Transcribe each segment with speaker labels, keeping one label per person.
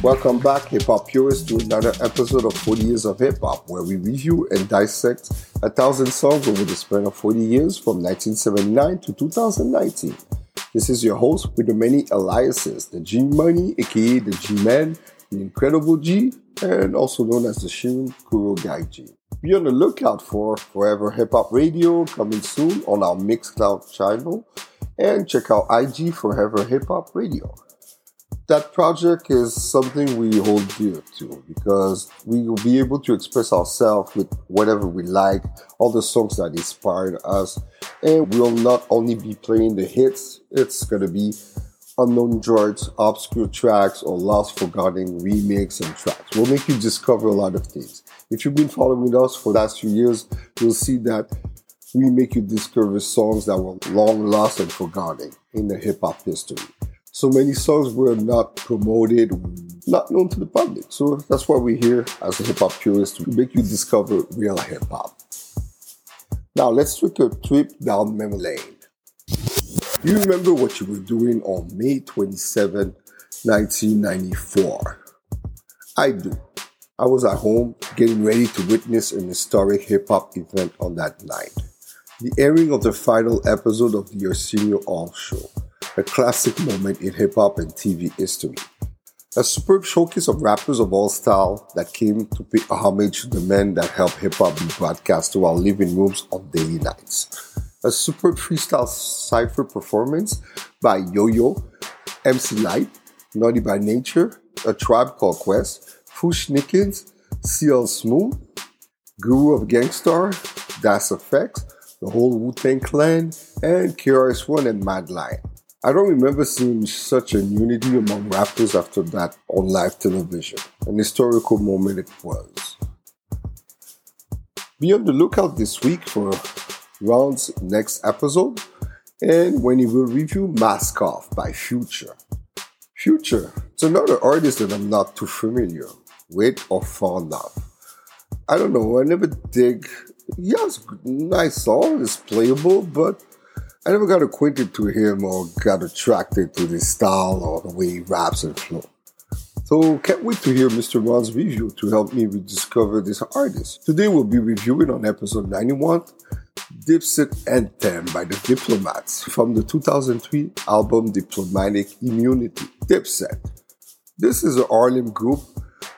Speaker 1: Welcome back, hip hop purists, to another episode of 40 Years of Hip Hop, where we review and dissect a thousand songs over the span of 40 years from 1979 to 2019. This is your host with the many aliases the G Money, aka the G Man, the Incredible G, and also known as the Shin Kurogai G. Be on the lookout for Forever Hip Hop Radio coming soon on our Mixcloud channel, and check out IG Forever Hip Hop Radio that project is something we hold dear to because we will be able to express ourselves with whatever we like, all the songs that inspired us, and we'll not only be playing the hits, it's gonna be unknown droids, obscure tracks, or lost forgotten remakes and tracks. We'll make you discover a lot of things. If you've been following us for the last few years, you'll see that we make you discover songs that were long lost and forgotten in the hip hop history so many songs were not promoted, not known to the public. So that's why we're here as a hip hop purist to make you discover real hip hop. Now let's take a trip down memory lane. Do you remember what you were doing on May 27, 1994? I do. I was at home getting ready to witness an historic hip hop event on that night. The airing of the final episode of the Arsenio Hall show a classic moment in hip hop and TV history. A superb showcase of rappers of all style that came to pay homage to the men that helped hip hop be broadcast to our living rooms on daily nights. A superb freestyle cipher performance by Yo Yo, MC Lyte, Naughty by Nature, A Tribe Called Quest, Fu-Schnickens, CL Smooth, Guru of Gang Starr, Das EFX, the whole Wu Tang Clan, and KRS-One and Mad Lion. I don't remember seeing such a unity among rappers after that on live television. An historical moment it was. Be on the lookout this week for Ron's next episode and when he will review Mask Off by Future. Future, it's another artist that I'm not too familiar with or fond of. I don't know, I never dig. Has nice songs, it's playable, but I never got acquainted to him or got attracted to his style or the way he raps and flow. So can't wait to hear Mr. Ron's review to help me rediscover this artist. Today we'll be reviewing on episode 91 Dipset Anthem by the Diplomats from the 2003 album Diplomatic Immunity. Dipset. This is a Harlem group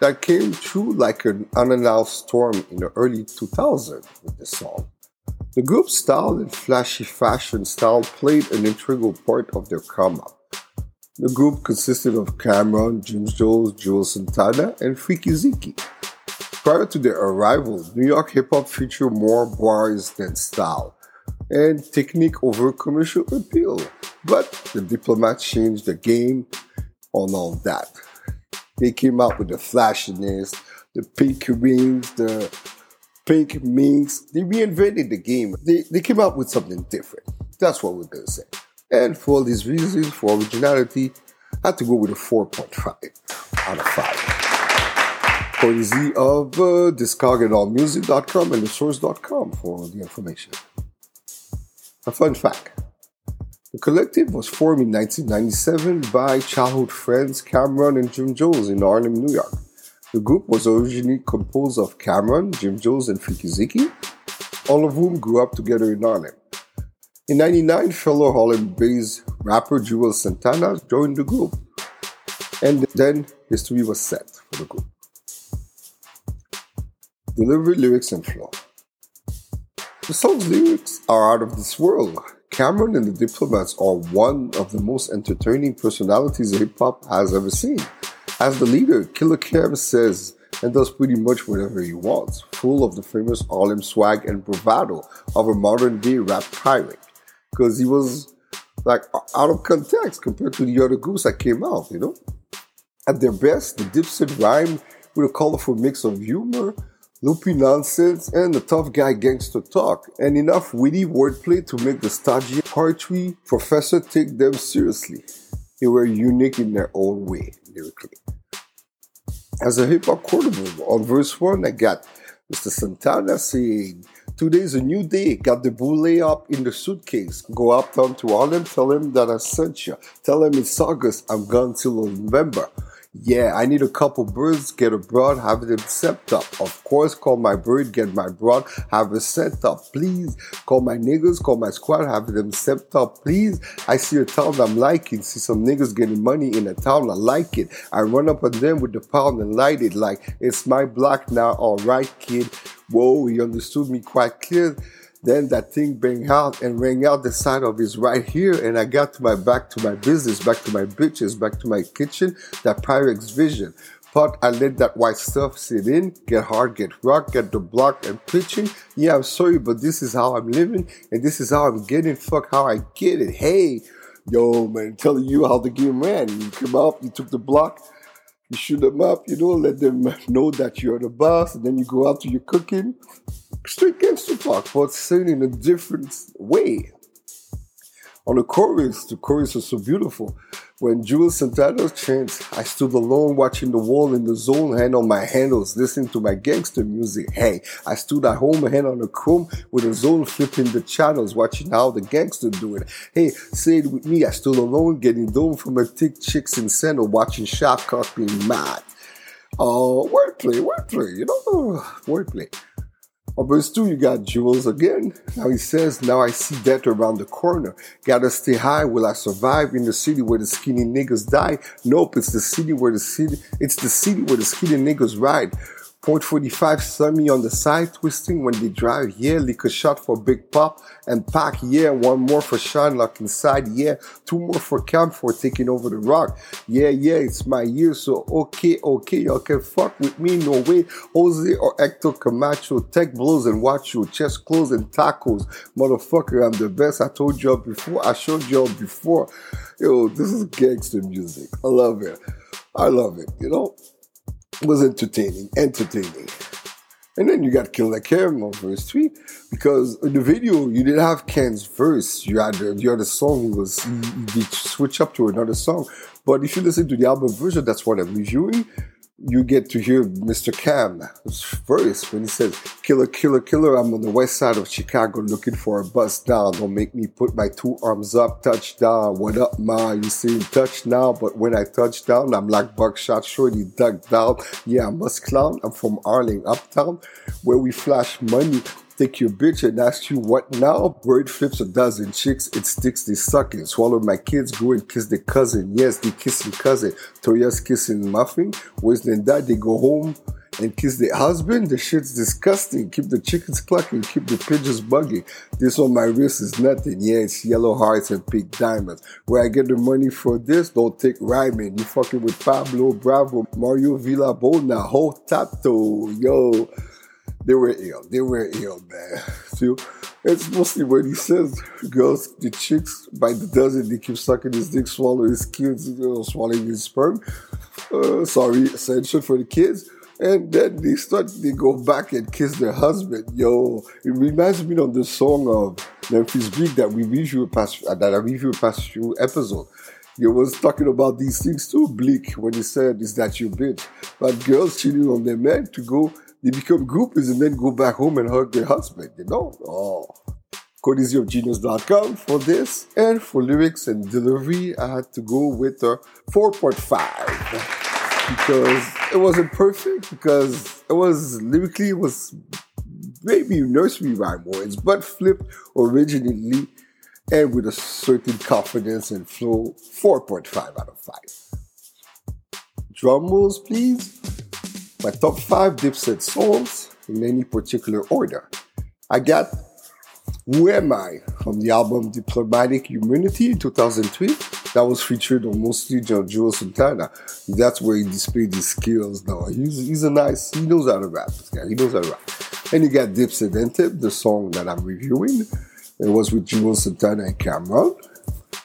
Speaker 1: that came through like an unannounced storm in the early 2000s with the song. The group's style and flashy fashion style played an integral part of their come up. The group consisted of Cam'ron, Jim Jones, Juelz Santana, and Freekey Zekey. Prior to their arrival, New York hip hop featured more bars than style and technique over commercial appeal. But the diplomats changed the game on all that. They came out with the flashiness, the pink rings, the Pink Minks, they reinvented the game. They, they came up with something different. That's what we're going to say. And for all these reasons, for originality, I had to go with a 4.5 out of 5. Courtesy of uh, discogandallmusic.com and thesource.com for the information. A fun fact. The collective was formed in 1997 by childhood friends Cam'ron and Jim Jones in Harlem, New York. The group was originally composed of Cam'ron, Jim Jones, and Zekey, all of whom grew up together in Harlem. In 99, fellow Harlem-based rapper Juelz Santana joined the group, and then history was set for the group. Delivery, lyrics, and flow. The song's lyrics are out of this world. Cam'ron and the Diplomats are one of the most entertaining personalities hip hop has ever seen. As the leader, Killer Kev says and does pretty much whatever he wants, full of the famous Harlem swag and bravado of a modern day rap pirate. Because he was like out of context compared to the other groups that came out, you know? At their best, the Dipset rhyme with a colorful mix of humor, loopy nonsense, and the tough guy gangster talk, and enough witty wordplay to make the stodgy poetry professor take them seriously. They were unique in their own way lyrically. As a hip hop quotable, on verse 1, I got Mr. Santana saying, Today's a new day. Got the boule up in the suitcase. Go uptown to Harlem. Tell him that I sent you. Tell him it's August. I'm gone till November. Yeah, I need a couple birds, get a broad, have them sent up. Of course, call my bird, get my broad, have it set up. Please, call my niggas, call my squad, have them sent up. Please, I see a town I'm liking, see some niggas getting money in a town, I like it. I run up on them with the pound and light it like it's my block now, alright kid. Whoa, he understood me quite clear. Then that thing bang out and rang out the side of his right here, and I got to my back to my business, back to my bitches, back to my kitchen, that Pyrex vision. But I let that white stuff sit in, get hard, get rock, get the block and pitching. Yeah, I'm sorry, but this is how I'm living, and this is how I'm getting. Fuck how I get it. Hey, yo, man, telling you how the game ran. You come up, you took the block, you shoot them up, you know, let them know that you're the boss, and then you go out to your cooking straight gangster talk, but said in a different way. On the chorus, the chorus is so beautiful. When Juelz Santana chants, I stood alone watching the wall in the zone, hand on my handles, listening to my gangster music. Hey, I stood at home, hand on the chrome, with a zone flipping the channels, watching how the gangster do it. Hey, say it with me, I stood alone, getting dome from a thick chicks in center, watching Sharp Cock being mad. Oh, uh, wordplay, wordplay, you know, wordplay. On verse 2, you got Juelz again. Now he says, Now I see death around the corner. Gotta stay high. Will I survive in the city where the skinny niggas die? Nope, it's the city where the city, it's the city where the skinny niggas ride. Point 45 Semi on the side, twisting when they drive. Yeah, lick a shot for Big Pop and Pac. Yeah, one more for Sean Lock inside. Yeah, two more for Camp for taking over the rock. Yeah, yeah, it's my year, so okay, okay, y'all can fuck with me, no way. Jose or Hector Camacho, tech blows and watch you, chest close and tacos. Motherfucker, I'm the best. I told y'all before, I showed y'all before. Yo, this is gangster music. I love it. I love it, you know? Was entertaining, entertaining. And then you got Kill Like Him on verse 3 because in the video you didn't have Ken's verse. You had the, a song was he, he switch up to another song. But if you listen to the album version, that's what I'm reviewing you get to hear Mr. Cam's voice when he says, Killer, killer, killer, I'm on the west side of Chicago looking for a bus down. Don't make me put my two arms up, touchdown. What up, ma? You see touch now, but when I touch down, I'm like buckshot shorty dug down. Yeah, I must clown. I'm from Harlem, uptown, where we flash money Take your bitch and ask you what now? Bird flips a dozen chicks, it sticks, they sucking. Swallow my kids, go and kiss their cousin. Yes, they kissing cousin. Toya's kissing muffin. Where's then that? They go home and kiss the husband. The shit's disgusting. Keep the chickens clucking, keep the pigeons bugging. This on my wrist is nothing. Yeah, it's yellow hearts and pink diamonds. Where I get the money for this, don't take rhyming. You fucking with Pablo Bravo, Mario Villabona, whole tato, yo they were ill. They were ill, man. So it's mostly when he says girls, the chicks by the dozen, they keep sucking his dick, swallowing his kids, you know, swallowing his sperm. Uh, sorry, essential for the kids. And then they start, they go back and kiss their husband. Yo, it reminds me of the song of Memphis Bleek that we reviewed past, that I reviewed past few episodes. He was talking about these things too, Bleek, when he said, Is that your bitch? But girls cheating on their men to go they become groupies and then go back home and hug their husband, you know? Oh. CodeEasyOfGenius.com for this. And for lyrics and delivery, I had to go with a 4.5 because it wasn't perfect, because it was lyrically, it was maybe nursery rhyme words, but flipped originally and with a certain confidence and flow, 4.5 out of 5. Drum rolls, please my top five Dipset songs in any particular order. I got Who Am I from the album Diplomatic Immunity in 2003. That was featured on mostly Juelz Santana. That's where he displayed his skills now. He's, he's a nice, he knows how to rap, this guy. He knows how to rap. And you got Dipset Anthem, the song that I'm reviewing. It was with Juelz Santana and Cam'ron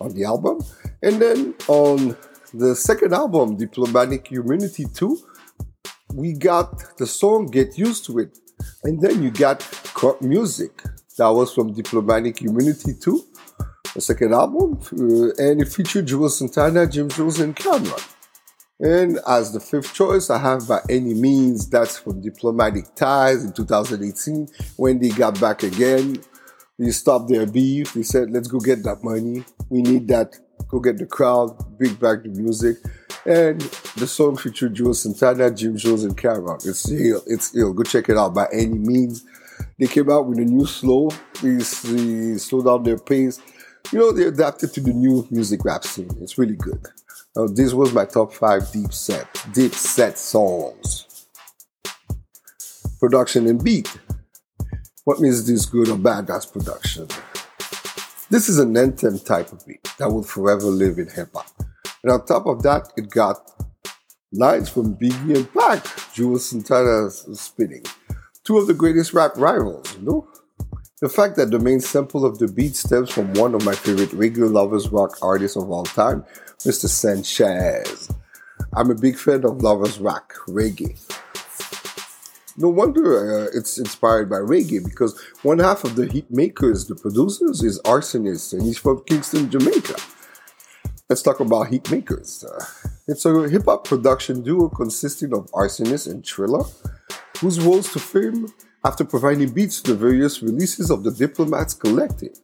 Speaker 1: on the album. And then on the second album, Diplomatic Immunity 2, we got the song Get Used to It. And then you got Crunk Music. That was from Diplomatic Immunity 2, the second album. Uh, and it featured Juelz Santana, Jim Jones, and Cam'ron. And as the fifth choice, I have By Any Means. That's from Diplomatic Ties in 2018 when they got back again. They stopped their beef. They said, let's go get that money. We need that go get the crowd, big back the music. And the song featured Juelz Santana, Jim Jones, and Cam'ron. It's ill. It's ill. Go check it out by any means. They came out with a new slow. They, they slow down their pace. You know, they adapted to the new music rap scene. It's really good. Uh, this was my top five deep set, deep set songs. Production and beat. What means this good or bad? That's production. This is an anthem type of beat that will forever live in hip hop. And on top of that, it got lines from Biggie and Pac, Juelz Santana spinning. Two of the greatest rap rivals, you know? The fact that the main sample of the beat stems from one of my favorite regular lovers rock artists of all time, Mr. Sanchez. I'm a big fan of lovers rock, reggae. No wonder uh, it's inspired by reggae because one half of the hit makers, the producers, is Rsonist and he's from Kingston, Jamaica. Let's talk about hit makers. Uh, it's a hip hop production duo consisting of Rsonist and Thrilla, whose rose to fame after providing beats to the various releases of the Diplomats Collective.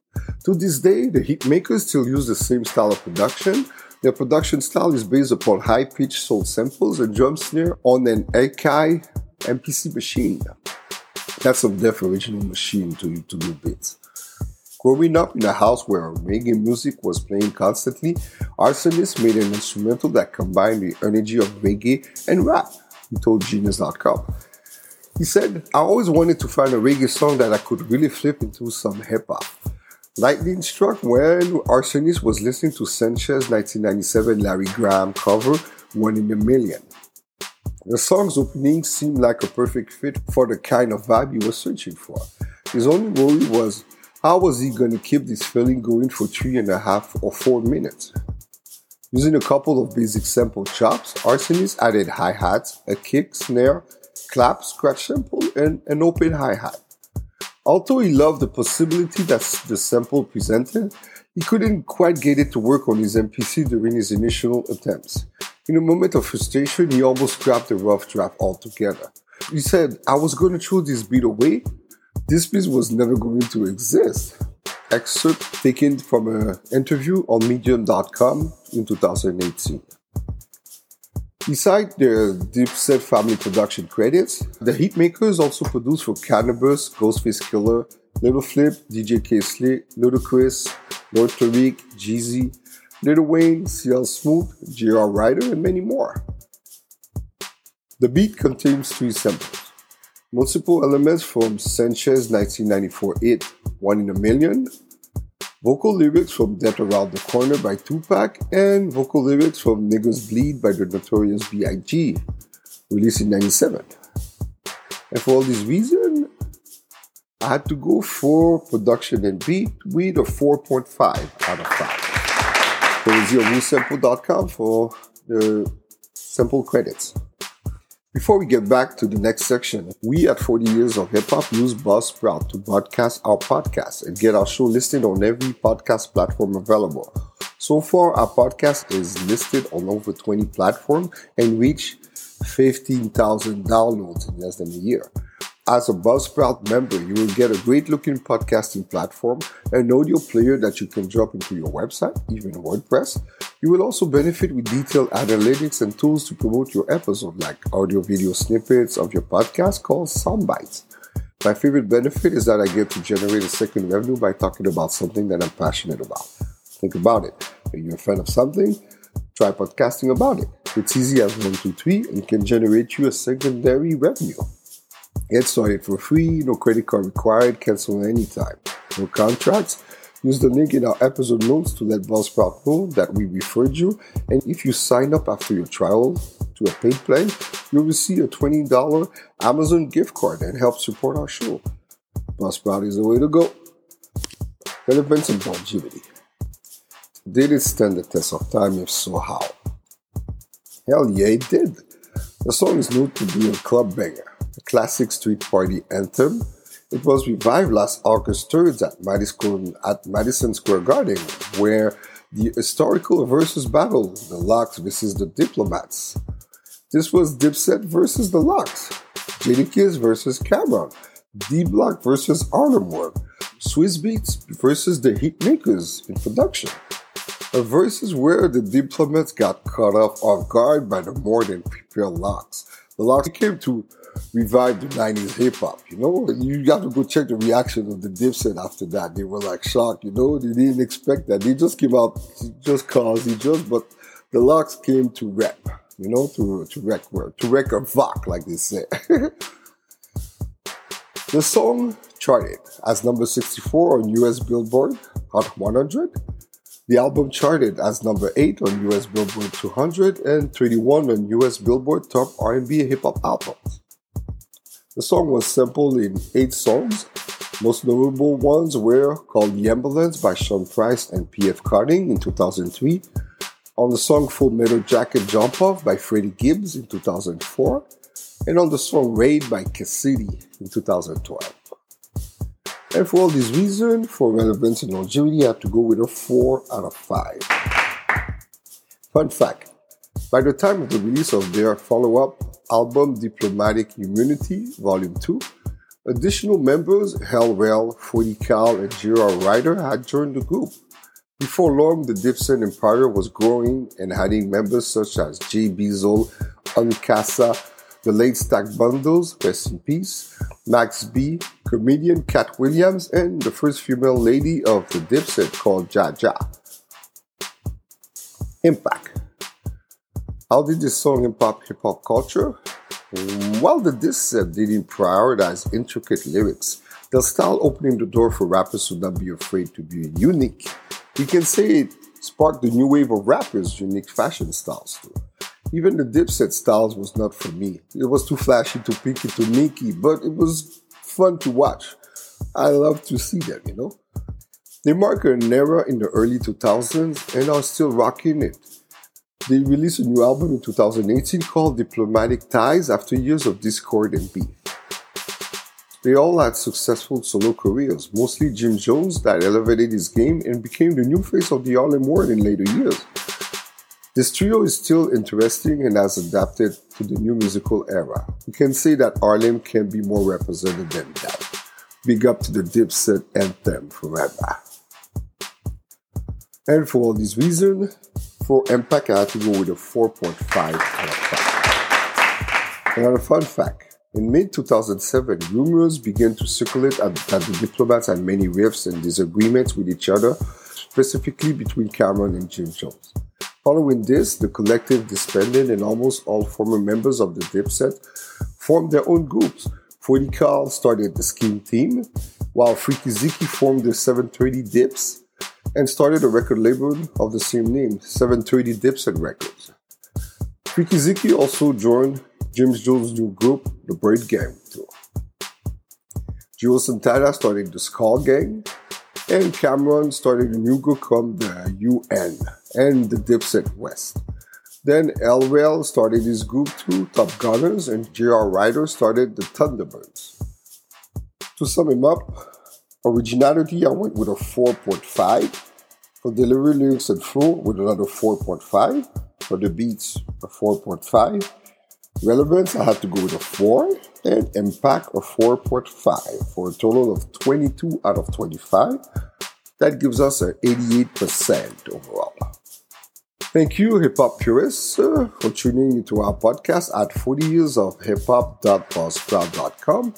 Speaker 1: To this day, the hitmakers still use the same style of production. Their production style is based upon high pitched soul samples and drum snare on an Akai MPC machine. That's a deaf original machine to, to do beats. Growing up in a house where reggae music was playing constantly, Rsonist made an instrumental that combined the energy of reggae and rap, he told Genius.com. He said, I always wanted to find a reggae song that I could really flip into some hip hop. Lightning struck when Rsonist was listening to Sanchez's 1997 Larry Graham cover, One in a Million. The song's opening seemed like a perfect fit for the kind of vibe he was searching for. His only worry was how was he going to keep this feeling going for three and a half or four minutes? Using a couple of basic sample chops, Rsonist added hi hats, a kick, snare, clap, scratch sample, and an open hi-hat. Although he loved the possibility that the sample presented, he couldn't quite get it to work on his MPC during his initial attempts. In a moment of frustration, he almost scrapped the rough draft altogether. He said, I was going to throw this beat away. This piece was never going to exist. Excerpt taken from an interview on Medium.com in 2018. Besides their Dipset family production credits, the Hitmakers also produced for Canibus, Ghostface Killah, Little Flip, DJ Kay Slay, Ludacris, Lord Tariq, Jeezy, Lil Wayne, CL Smooth, JR Writer, and many more. The beat contains three samples. Multiple elements from Sanchez 1994 hit One in a Million, vocal lyrics from Death Around the Corner by Tupac, and vocal lyrics from Niggas Bleed by the Notorious B.I.G., released in 97. And for all these reasons, I had to go for production and beat with a 4.5 out of 5. Go to zerosample.com for the sample credits. Before we get back to the next section, we at 40 Years of Hip Hop use Buzzsprout to broadcast our podcast and get our show listed on every podcast platform available. So far, our podcast is listed on over 20 platforms and reached 15,000 downloads in less than a year. As a Buzzsprout member, you will get a great looking podcasting platform, an audio player that you can drop into your website, even WordPress. You will also benefit with detailed analytics and tools to promote your episode, like audio video snippets of your podcast called soundbites. My favorite benefit is that I get to generate a second revenue by talking about something that I'm passionate about. Think about it. If you're a fan of something, try podcasting about it. It's easy as one, two, three, and can generate you a secondary revenue. Get started for free, no credit card required, cancel anytime. No contracts. Use the link in our episode notes to let Buzzsprout know that we referred you. And if you sign up after your trial to a paid plan, you'll receive a $20 Amazon gift card and help support our show. Buzzsprout is the way to go. Relevance and longevity. Did it stand the test of time? If so, how? Hell yeah, it did. The song is known to be a club banger a classic street party anthem. It was revived last August 3rd at Madison, at Madison Square Garden, where the historical versus battle, the LOX versus the Diplomats. This was Dipset versus the LOX, Jadakiss versus Cam'ron, D Block versus Harlem Swizz Beatz versus the Hitmakers in production. A versus where the diplomats got caught off guard by the more than prepared LOX. The LOX came to revive the 90s hip hop, you know? You got to go check the reaction of the Dipset after that. They were like shocked, you know? They didn't expect that. They just came out just cause, he just, but the LOX came to rap, you know, to, to wreck, to wreck a VOC, like they say. the song charted as number 64 on US Billboard Hot 100. The album charted as number 8 on US Billboard 200 and 31 on US Billboard Top R&B Hip Hop Albums. The song was sampled in 8 songs. Most notable ones were called The Ambulance by Sean Price and P.F. Cutting in 2003, on the song Full Metal Jacket Jump Off by Freddie Gibbs in 2004, and on the song Raid by Cassidy in 2012. And for all these reasons, for relevance and longevity, I have to go with a 4 out of 5. Fun fact by the time of the release of their follow up album Diplomatic Immunity, Volume 2, additional members, Hell Rell, 40 Cal, and J.R. Writer, had joined the group. Before long, the Dipset empire was growing and adding members such as Jay Beazle, Unkasa, the late Stack Bundles, rest in peace, Max B, comedian Katt Williams, and the first female lady of the Dipset called Jha Jha. Impact. How did this song impact hip hop culture? While the Dipset didn't prioritize intricate lyrics, the style opening the door for rappers to not be afraid to be unique you can say it sparked the new wave of rappers' unique fashion styles too. Even the Dipset styles was not for me. It was too flashy, too pinky, too Nicky, but it was fun to watch. I love to see them, you know. They mark an era in the early 2000s and are still rocking it. They released a new album in 2018 called Diplomatic Ties after years of discord and beef. They all had successful solo careers, mostly Jim Jones that elevated his game and became the new face of the Harlem World in later years. This trio is still interesting and has adapted to the new musical era. We can say that Harlem can be more represented than that. Big up to the Dipset anthem forever. And for all these reasons, for had to go with a 4.5 out of 5. Another fun fact in mid 2007, rumors began to circulate that the diplomats had many rifts and disagreements with each other, specifically between Cam'ron and Jim Jones. Following this, the collective disbanded and almost all former members of the Dipset formed their own groups. 40 Cal started the Scheme Team, while Freekey Zekey formed the 730 Dips and started a record label of the same name, 730 Dipset Records. Zekey also joined James Jones' new group, the Byrd Gang, too. Juelz Santana started the Skull Gang, and Cam'ron started a new group called the UN and the Dipset West. Then Hell Rell started his group too, Top Gunners, and J.R. Writer started the Thunderbirds. To sum him up, originality, I went with a 4.5. For delivery, lyrics, and flow, with another 4.5. For the beats, a 4.5. Relevance, I had to go with a 4, and impact a 4.5 for a total of 22 out of 25. That gives us an 88% overall. Thank you, hip hop purists, uh, for tuning into our podcast at 40 years of hip hop.buzzsprout.com.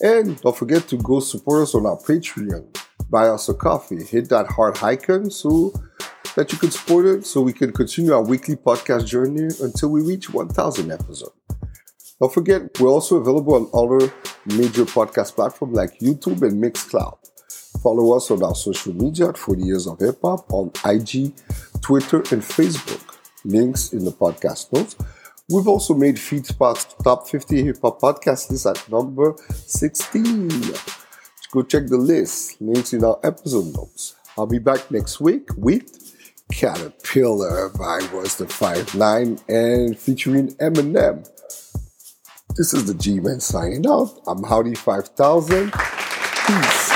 Speaker 1: And don't forget to go support us on our Patreon. Buy us a coffee. Hit that heart icon so that you can support it so we can continue our weekly podcast journey until we reach 1,000 episodes. Don't forget, we're also available on other major podcast platforms like YouTube and Mixcloud. Follow us on our social media at 40 Years of Hip Hop on IG, Twitter, and Facebook. Links in the podcast notes. We've also made FeedSpot's top 50 hip hop podcast list at number 16. Go check the list. Links in our episode notes. I'll be back next week with Caterpillar by Royce da Five Nine and featuring Eminem. This is the G Man signing out. I'm Howdy 5000. Peace.